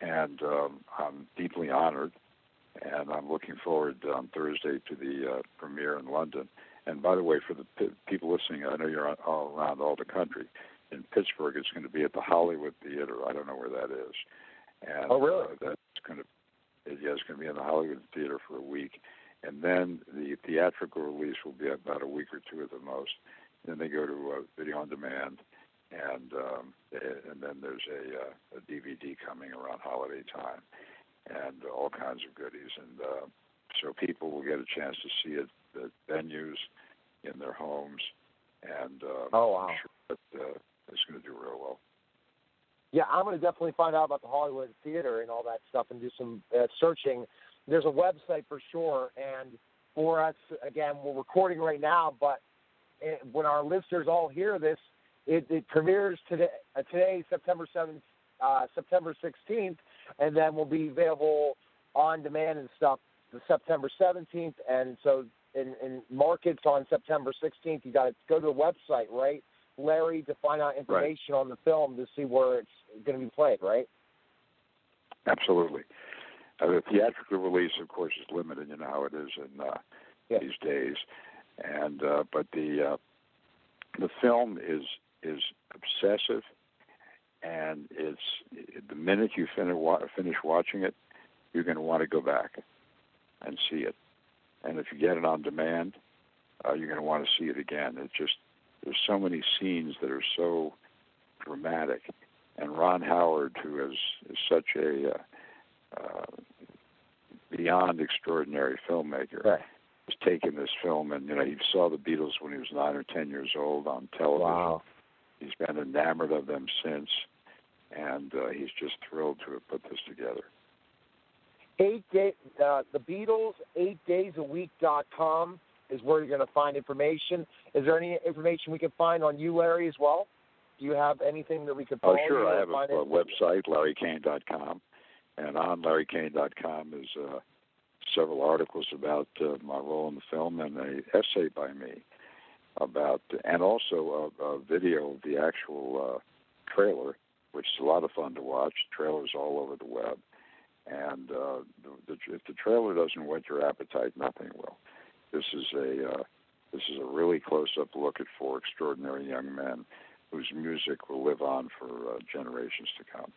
and um, I'm deeply honored and I'm looking forward on Thursday to the uh, premiere in London. And by the way, for the p- people listening, I know you're all around all the country. In Pittsburgh, it's going to be at the Hollywood Theater. I don't know where that is. And, oh, really? Uh, that's going to, yeah, it's going to be in the Hollywood Theater for a week, and then the theatrical release will be about a week or two at the most. Then they go to uh, video on demand, and um, and then there's a, uh, a DVD coming around holiday time and all kinds of goodies. And uh, so people will get a chance to see it at venues, in their homes, and uh, oh wow, sure that, uh, it's going to do real well. Yeah, I'm going to definitely find out about the Hollywood Theater and all that stuff and do some uh, searching. There's a website for sure, and for us, again, we're recording right now, but it, when our listeners all hear this, it, it premieres today, uh, today, September 7th, uh, September 16th, and then will be available on demand and stuff the September 17th. And so in, in markets on September 16th, you got to go to the website, right, Larry, to find out information right. on the film to see where it's going to be played, right? Absolutely. Uh, the theatrical release, of course, is limited. You know how it is in uh, yeah. these days, and uh, but the uh, the film is is obsessive and it's the minute you finish finish watching it, you're going to want to go back and see it. And if you get it on demand, uh, you're going to want to see it again. It just there's so many scenes that are so dramatic, and Ron Howard, who is, is such a uh, uh, beyond extraordinary filmmaker, right. has taken this film and you know he saw the Beatles when he was nine or ten years old on television. Wow. He's been enamored of them since, and uh, he's just thrilled to have put this together. Eight day, uh, the Beatles, eight days a week dot com is where you're going to find information. Is there any information we can find on you, Larry, as well? Do you have anything that we could follow? Oh, sure. I have a, a, a website, larrykane.com, and on larrykane.com is uh, several articles about uh, my role in the film and a essay by me about, and also a, a video of the actual uh, trailer, which is a lot of fun to watch. Trailers all over the web, and uh, the, the, if the trailer doesn't whet your appetite, nothing will. This is a uh, this is a really close-up look at four extraordinary young men whose music will live on for uh, generations to come.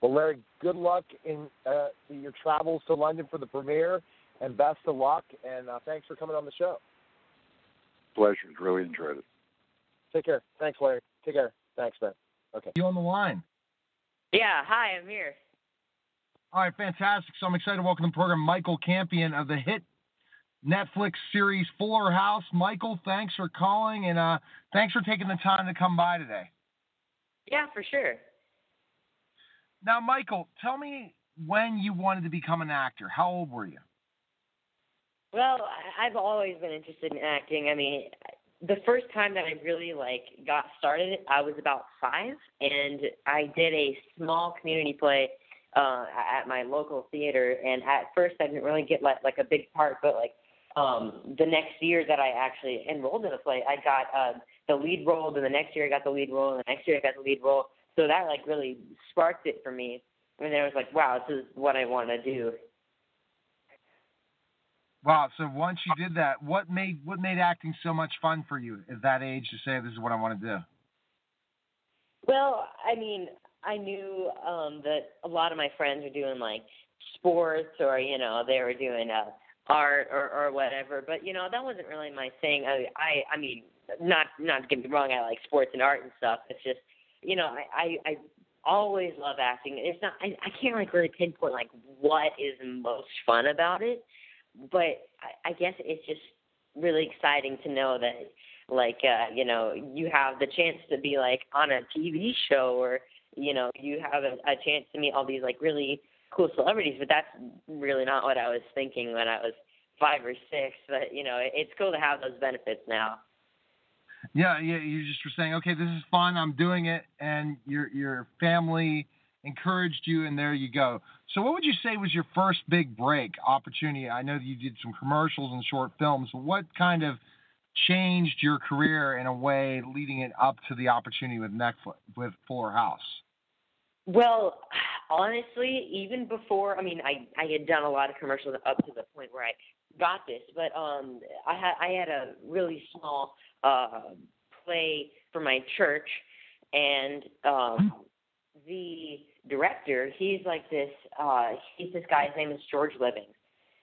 Well, Larry, good luck in uh, your travels to London for the premiere, and best of luck. And uh, thanks for coming on the show. Pleasure. Really enjoyed it. Take care. Thanks, Larry. Take care. Thanks, Ben. Okay. You on the line? Yeah. Hi, I'm here. All right, fantastic. So I'm excited to welcome to the program Michael Campion of the hit Netflix series Fuller House. Michael, thanks for calling and uh, thanks for taking the time to come by today. Yeah, for sure. Now, Michael, tell me when you wanted to become an actor. How old were you? Well, I've always been interested in acting. I mean, the first time that I really like got started, I was about five, and I did a small community play uh, at my local theater. And at first, I didn't really get like like a big part, but like um, the next year that I actually enrolled in a play, I got uh, the lead role. Then the next year, I got the lead role. And the next year, I got the lead role. So that like really sparked it for me. and then I was like, wow, this is what I want to do. Wow. So once you did that, what made what made acting so much fun for you at that age to say this is what I want to do? Well, I mean, I knew um that a lot of my friends were doing like sports or you know they were doing uh art or or whatever, but you know that wasn't really my thing. I I I mean, not not get me wrong, I like sports and art and stuff. It's just you know I I, I always love acting. It's not I, I can't like really pinpoint like what is most fun about it, but I, I guess it's just really exciting to know that like uh you know you have the chance to be like on a TV show or you know you have a, a chance to meet all these like really cool celebrities but that's really not what I was thinking when I was 5 or 6 but you know it's cool to have those benefits now Yeah, yeah. You just were saying, okay, this is fun. I'm doing it, and your your family encouraged you, and there you go. So, what would you say was your first big break opportunity? I know you did some commercials and short films. What kind of changed your career in a way, leading it up to the opportunity with Netflix with Fuller House? Well, honestly, even before, I mean, I I had done a lot of commercials up to the point where I got this, but um, I had I had a really small uh play for my church, and um, the director, he's like this, uh, he's this guy. His name is George Living,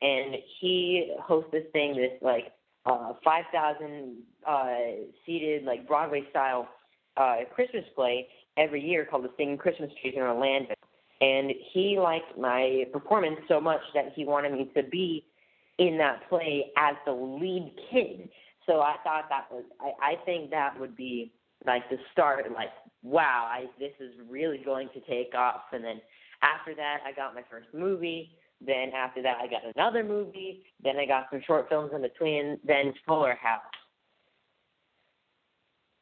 and he hosts this thing, this like uh, five thousand uh, seated like Broadway style uh, Christmas play every year called the Singing Christmas Trees in Orlando. And he liked my performance so much that he wanted me to be in that play as the lead kid. So I thought that was, I, I think that would be like the start, like, wow, I, this is really going to take off. And then after that, I got my first movie. Then after that, I got another movie. Then I got some short films in between. Then Fuller House.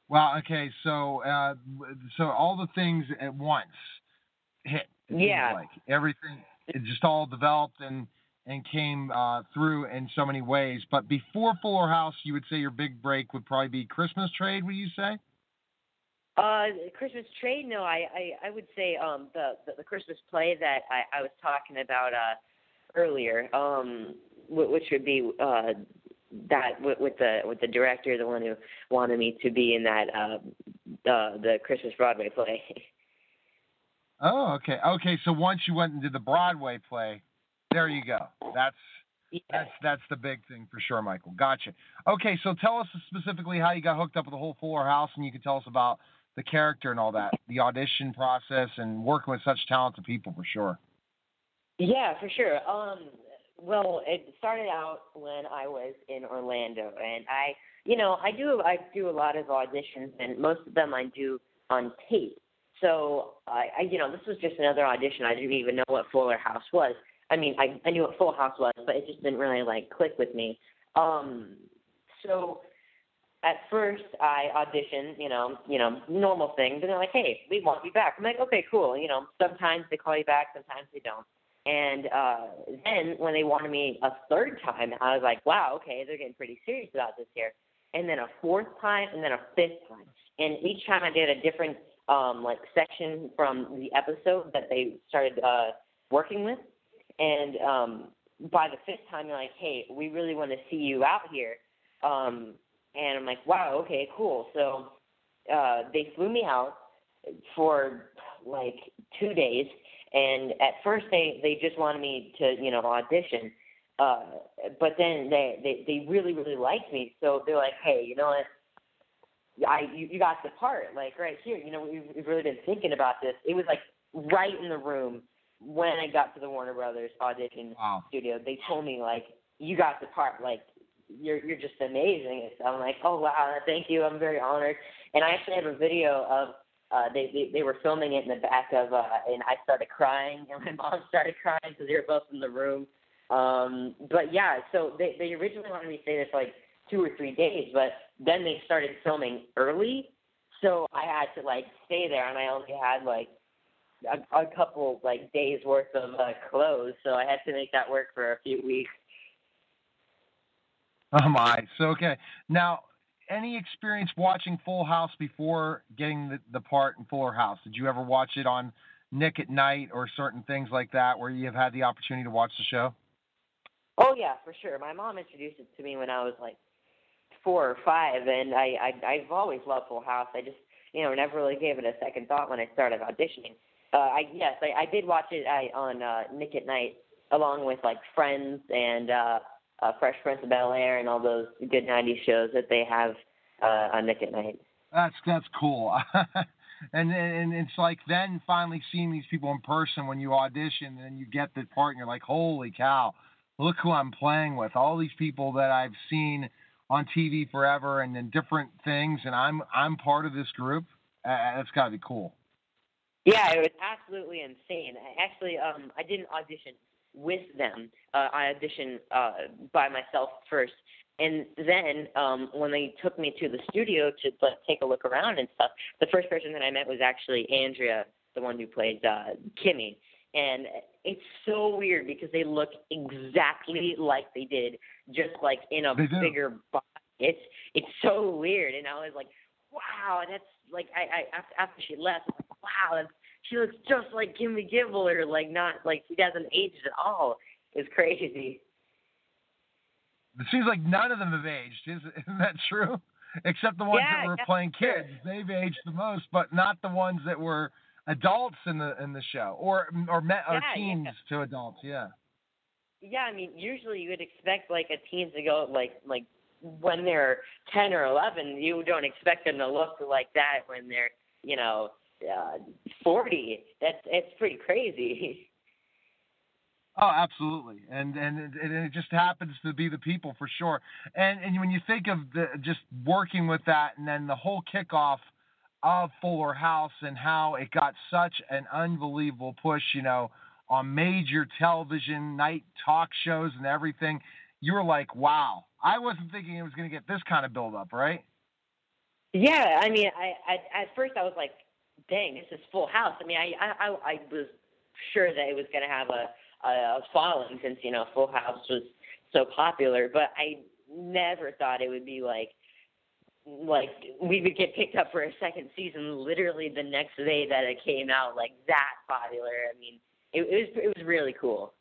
Wow. Okay. So, uh, so all the things at once hit. Yeah. Like everything, it just all developed and and came uh, through in so many ways. But before Fuller House, you would say your big break would probably be Christmas Trade. Would you say? Uh, Christmas trade? No, I, I, I would say um the, the the Christmas play that I, I was talking about uh earlier, um, which would be uh that with, with the with the director, the one who wanted me to be in that uh uh the Christmas Broadway play. Oh, okay. Okay. So once you went and did the Broadway play, there you go. That's that's that's the big thing for sure, Michael. Gotcha. Okay. So tell us specifically how you got hooked up with the whole Fuller House, and you can tell us about the character and all that, the audition process, and working with such talented people for sure. Yeah, for sure. Um, well, it started out when I was in Orlando, and I, you know, I do I do a lot of auditions, and most of them I do on tape. So I, I you know, this was just another audition. I didn't even know what Fuller House was. I mean, I I knew what Full House was, but it just didn't really like click with me. Um, so at first I auditioned, you know, you know, normal thing. Then they're like, "Hey, we want you back." I'm like, "Okay, cool." You know, sometimes they call you back, sometimes they don't. And uh, then when they wanted me a third time, I was like, "Wow, okay, they're getting pretty serious about this here." And then a fourth time, and then a fifth time. And each time I did a different um, like section from the episode that they started uh, working with. And um, by the fifth time, they're like, "Hey, we really want to see you out here." Um, and I'm like, "Wow, okay, cool." So uh, they flew me out for like two days, and at first they they just wanted me to you know audition, uh, but then they they they really really liked me, so they're like, "Hey, you know what?" I you, you got the part like right here. You know we've, we've really been thinking about this. It was like right in the room when I got to the Warner Brothers audition Wow. studio. They told me like you got the part. Like you're you're just amazing. So I'm like oh wow thank you. I'm very honored. And I actually have a video of uh, they, they they were filming it in the back of uh, and I started crying and my mom started crying because they were both in the room. Um, but yeah, so they they originally wanted me to stay there for like two or three days, but then they started filming early, so I had to like stay there, and I only had like a, a couple like days worth of uh, clothes, so I had to make that work for a few weeks. Oh my. So okay. Now, any experience watching Full House before getting the, the part in Fuller House? Did you ever watch it on Nick at Night or certain things like that where you have had the opportunity to watch the show? Oh yeah, for sure. My mom introduced it to me when I was like four or five, and I, I I've always loved Full House. I just you know never really gave it a second thought when I started auditioning. Uh, I yes, I, I did watch it I, on uh, Nick at Night along with like Friends and uh, uh, Fresh Prince of Bel Air and all those good '90s shows that they have uh, on Nick at Night. That's that's cool. and and it's like then finally seeing these people in person when you audition and you get the part and you're like, holy cow, look who I'm playing with. All these people that I've seen on TV forever and in different things, and I'm I'm part of this group. Uh, that's got to be cool. Yeah, it was absolutely insane. I actually, um, I didn't audition with them. Uh, I auditioned uh, by myself first, and then um, when they took me to the studio to like, take a look around and stuff, the first person that I met was actually Andrea, the one who plays uh, Kimmy. And it's so weird because they look exactly like they did, just like in a bigger body. It's it's so weird, and I was like, wow, that's like I, I after, after she left, I was like, wow, that's, she looks just like Kimmy Gibbler, like not like she doesn't age at all. It's crazy. It seems like none of them have aged. Is, isn't that true? Except the ones Yeah, that were yeah, playing kids. They've aged the most, but not the ones that were adults in the in the show or or, me, or Yeah, teens to adults. Yeah. Yeah, I mean, usually you would expect like a teen to go like like when they're ten or eleven. You don't expect them to look like that when they're you know uh, forty. That's it's pretty crazy. Oh, absolutely, and and it, and it just happens to be the people for sure. And and when you think of the just working with that, and then the whole kickoff of Fuller House and how it got such an unbelievable push, you know, on major television night talk shows and everything, you were like, wow. I wasn't thinking it was going to get this kind of build up, right? Yeah, I mean, I, I at first I was like, dang, this is Full House. I mean, I I I was sure that it was going to have a a following since you know Full House was so popular, but I never thought it would be like like we would get picked up for a second season literally the next day that it came out like that popular. I mean, it, it was it was really cool.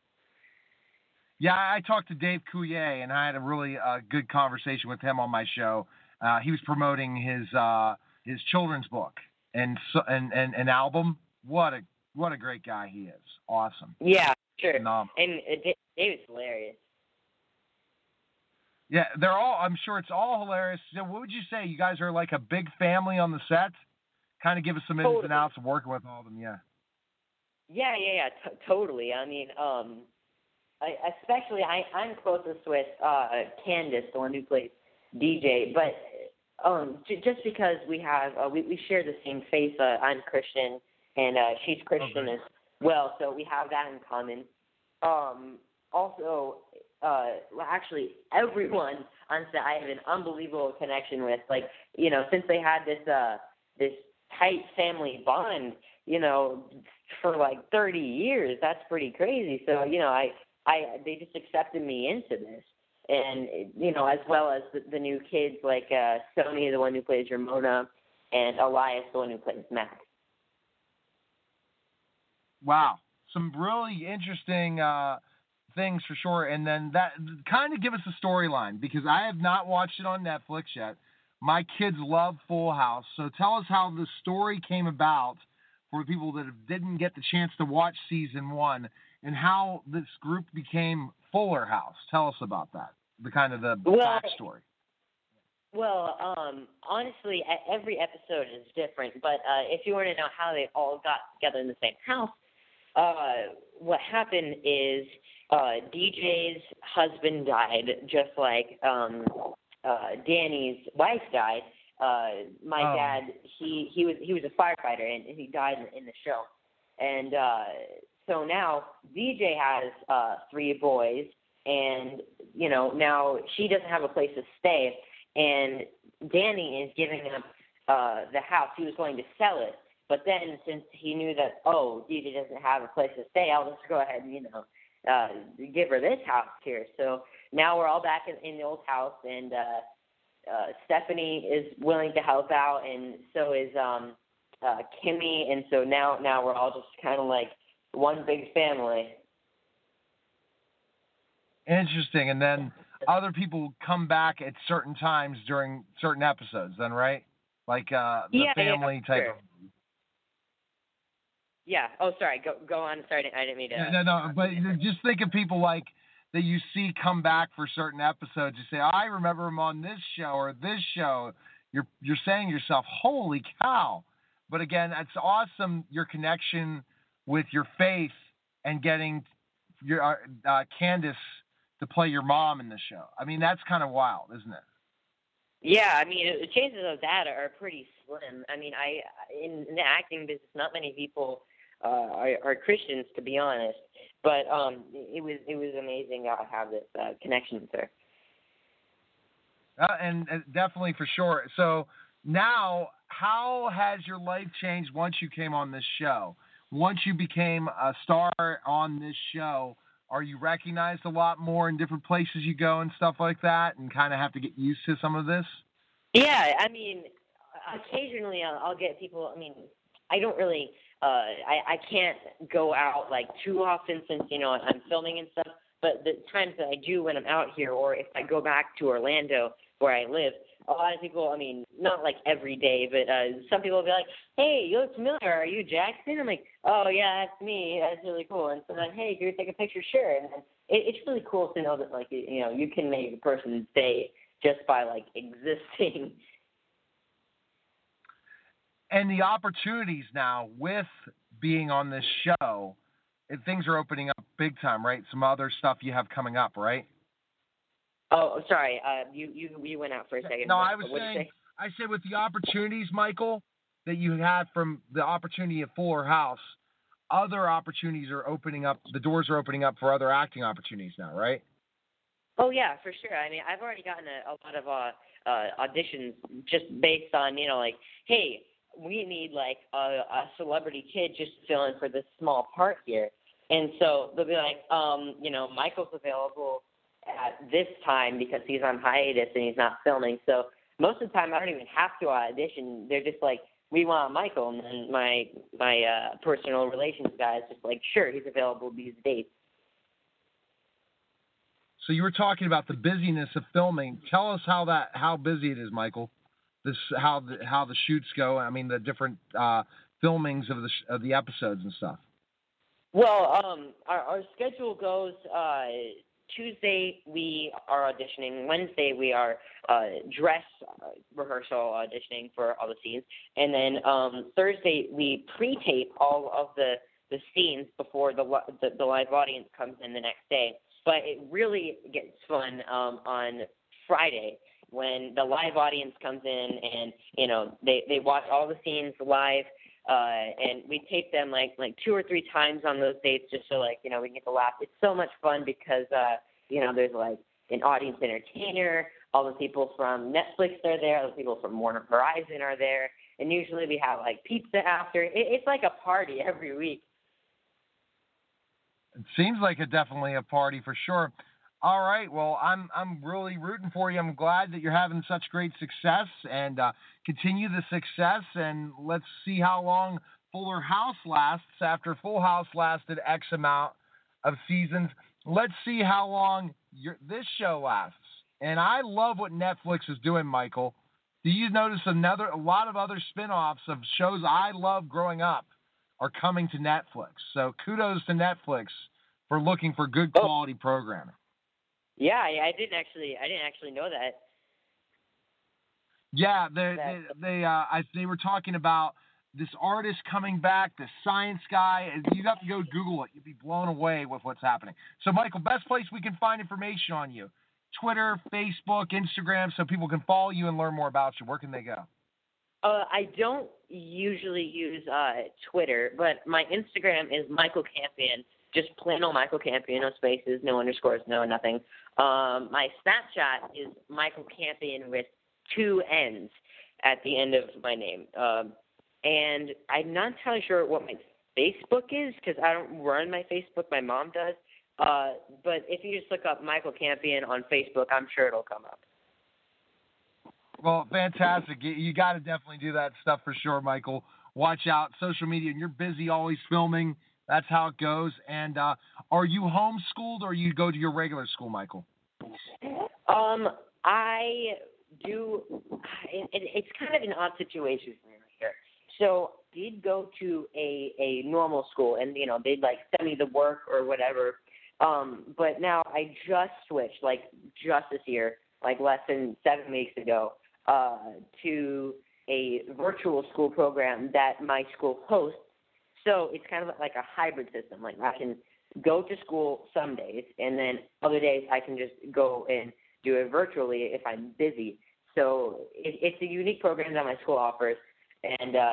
Yeah, I talked to Dave Coulier, and I had a really uh, good conversation with him on my show. Uh, he was promoting his uh, his children's book and so, and and an album. What a what a great guy he is. Awesome. Yeah, sure. Phenomenal. And uh, Da- David's hilarious. Yeah, they're all. I'm sure it's all hilarious. So what would you say? You guys are like a big family on the set. Kind of give us some ins and outs of working with all of them. Yeah. Yeah, yeah, yeah, t- totally. I mean, um, I, especially I, I'm closest with uh, Candace, the one who plays DJ, but um, j- just because we have uh, we we share the same faith. Uh, I'm Christian, and uh, she's Christian as well, so we have that in common. Um, also, uh, well, actually, everyone on set I have an unbelievable connection with. Like, you know, since they had this uh, this tight family bond, you know, for like 30 years. That's pretty crazy. So, you know, I, I, they just accepted me into this. And, you know, as well as the, the new kids like uh, Soni, the one who plays Ramona, and Elias, the one who plays Mac. Wow, some really interesting uh, things for sure. And then that kind of give us a storyline because I have not watched it on Netflix yet. My kids love Full House, so tell us how the story came about for people that didn't get the chance to watch season one, and how this group became Fuller House. Tell us about that, the kind of the Well, backstory. Well, um, honestly, every episode is different. But uh, if you want to know how they all got together in the same house, uh, what happened is uh, DJ's husband died, just like um, uh, Danny's wife died. Uh, my Oh. dad, he he was he was a firefighter and, and he died in, in the show. And uh, so now DJ has uh, three boys, and you know now she doesn't have a place to stay, and Danny is giving up uh, the house. He was going to sell it, but then since he knew that oh DJ doesn't have a place to stay, I'll just go ahead and you know uh, give her this house here. So now we're all back in, in the old house, and uh, uh, Stephanie is willing to help out, and so is um, uh, Kimmy, and so now now we're all just kind of like one big family. Interesting. And then other people come back at certain times during certain episodes, then, right? Like uh, the Yeah, yeah, family type sure. of. Yeah. Oh, sorry. Go go on. Sorry, I didn't- mean to. No, no, no, but you just think of people like that you see come back for certain episodes. You say, I remember him on this show or this show. You're you're saying to yourself, holy cow! But again, it's awesome your connection with your faith and getting your uh, uh, Candace to play your mom in the show. I mean, that's kind of wild, isn't it? Yeah, I mean, the chances of that are pretty slim. I mean, I in, in the acting business, not many people uh, are, are Christians, to be honest. But um, it was it was amazing to have this uh, connection with her. Uh, and, and definitely for sure. So now, how has your life changed once you came on this show? Once you became a star on this show, are you recognized a lot more in different places you go and stuff like that, and kind of have to get used to some of this? Yeah, I mean, occasionally I'll, I'll get people. I mean, I don't really. Uh, I I can't go out like too often since you know I'm filming and stuff. But the times that I do when I'm out here, or if I go back to Orlando where I live, a lot of people. I mean, not like every day, but uh, some people will be like, "Hey, you look familiar. Are you Jackson?" I'm like, "Oh yeah, that's me. That's really cool." And so then, "Hey, can we take a picture?" Sure. And it, it's really cool to know that like you know you can make a person's day just by like existing. And the opportunities now with being on this show, things are opening up big time, right? Some other stuff you have coming up, right? Oh, sorry. Uh, you you you went out for a second. No, What- I was saying, say? I said with the opportunities, Michael, that you had from the opportunity at Fuller House, other opportunities are opening up. The doors are opening up for other acting opportunities now, right? Oh yeah, for sure. I mean, I've already gotten a, a lot of uh, uh, auditions just based on you know like, hey, we need like a, a celebrity kid just to fill in for this small part here, and so they'll be like, um, you know, Michael's available at this time because he's on hiatus and he's not filming. So most of the time, I don't even have to audition. They're just like, we want Michael, and then my my uh, personal relations guy is just like, sure, he's available these dates. So you were talking about the busyness of filming. Tell us how that how busy it is, Michael. This how the how the shoots go. I mean, the different uh, filmings of the sh- of the episodes and stuff. Well, um, our, our schedule goes uh, Tuesday we are auditioning. Wednesday we are uh, dress uh, rehearsal auditioning for all the scenes, and then um, Thursday we pre-tape all of the the scenes before the, the the live audience comes in the next day. But it really gets fun um, on Friday when the live audience comes in and you know they they watch all the scenes live uh and we tape them like like two or three times on those dates just so like you know we can get the laugh. It's so much fun because uh you know there's like an audience entertainer. All the people from netflix are there. All the people from warner horizon are there. And usually we have like pizza after. It, it's like a party every week. It seems like a definitely a party for sure. All right, well, I'm I'm really rooting for you. I'm glad that you're having such great success, and uh, continue the success. And let's see how long Fuller House lasts. After Full House lasted X amount of seasons, let's see how long your, this show lasts. And I love what Netflix is doing, Michael. Do you notice another a lot of other spin-offs of shows I love growing up are coming to Netflix. So kudos to Netflix for looking for good quality programming. Yeah I, I didn't actually i didn't actually know that Yeah, they they, they uh I, they were talking about this artist coming back, this science guy. You have to go Google it. You'd be blown away with what's happening. So, Michael, best place we can find information on you: Twitter, Facebook, Instagram, so people can follow you and learn more about you. Where can they go? Uh, I don't usually use uh, Twitter, but my Instagram is Michael Campion. Just plain old Michael Campion, no spaces, no underscores, no nothing. Um, my Snapchat is Michael Campion with two N's at the end of my name. Um, and I'm not entirely sure what my Facebook is because I don't run my Facebook. My mom does. Uh, but if you just look up Michael Campion on Facebook, I'm sure it'll come up. Well, fantastic. You, you got to definitely do that stuff for sure, Michael. watch out. Social media, and you're busy always filming. That's how it goes. And uh, are you homeschooled or you go to your regular school, Michael? Um, I do. It, it, it's kind of an odd situation for me right here. So I did go to a a normal school, and you know they'd like send me the work or whatever. Um, but now I just switched, like just this year, like less than seven weeks ago, uh, to a virtual school program that my school hosts. So it's kind of like a hybrid system. Like I can go to school some days, and then other days I can just go and do it virtually if I'm busy. So it, it's a unique program that my school offers, and uh,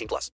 18 plus.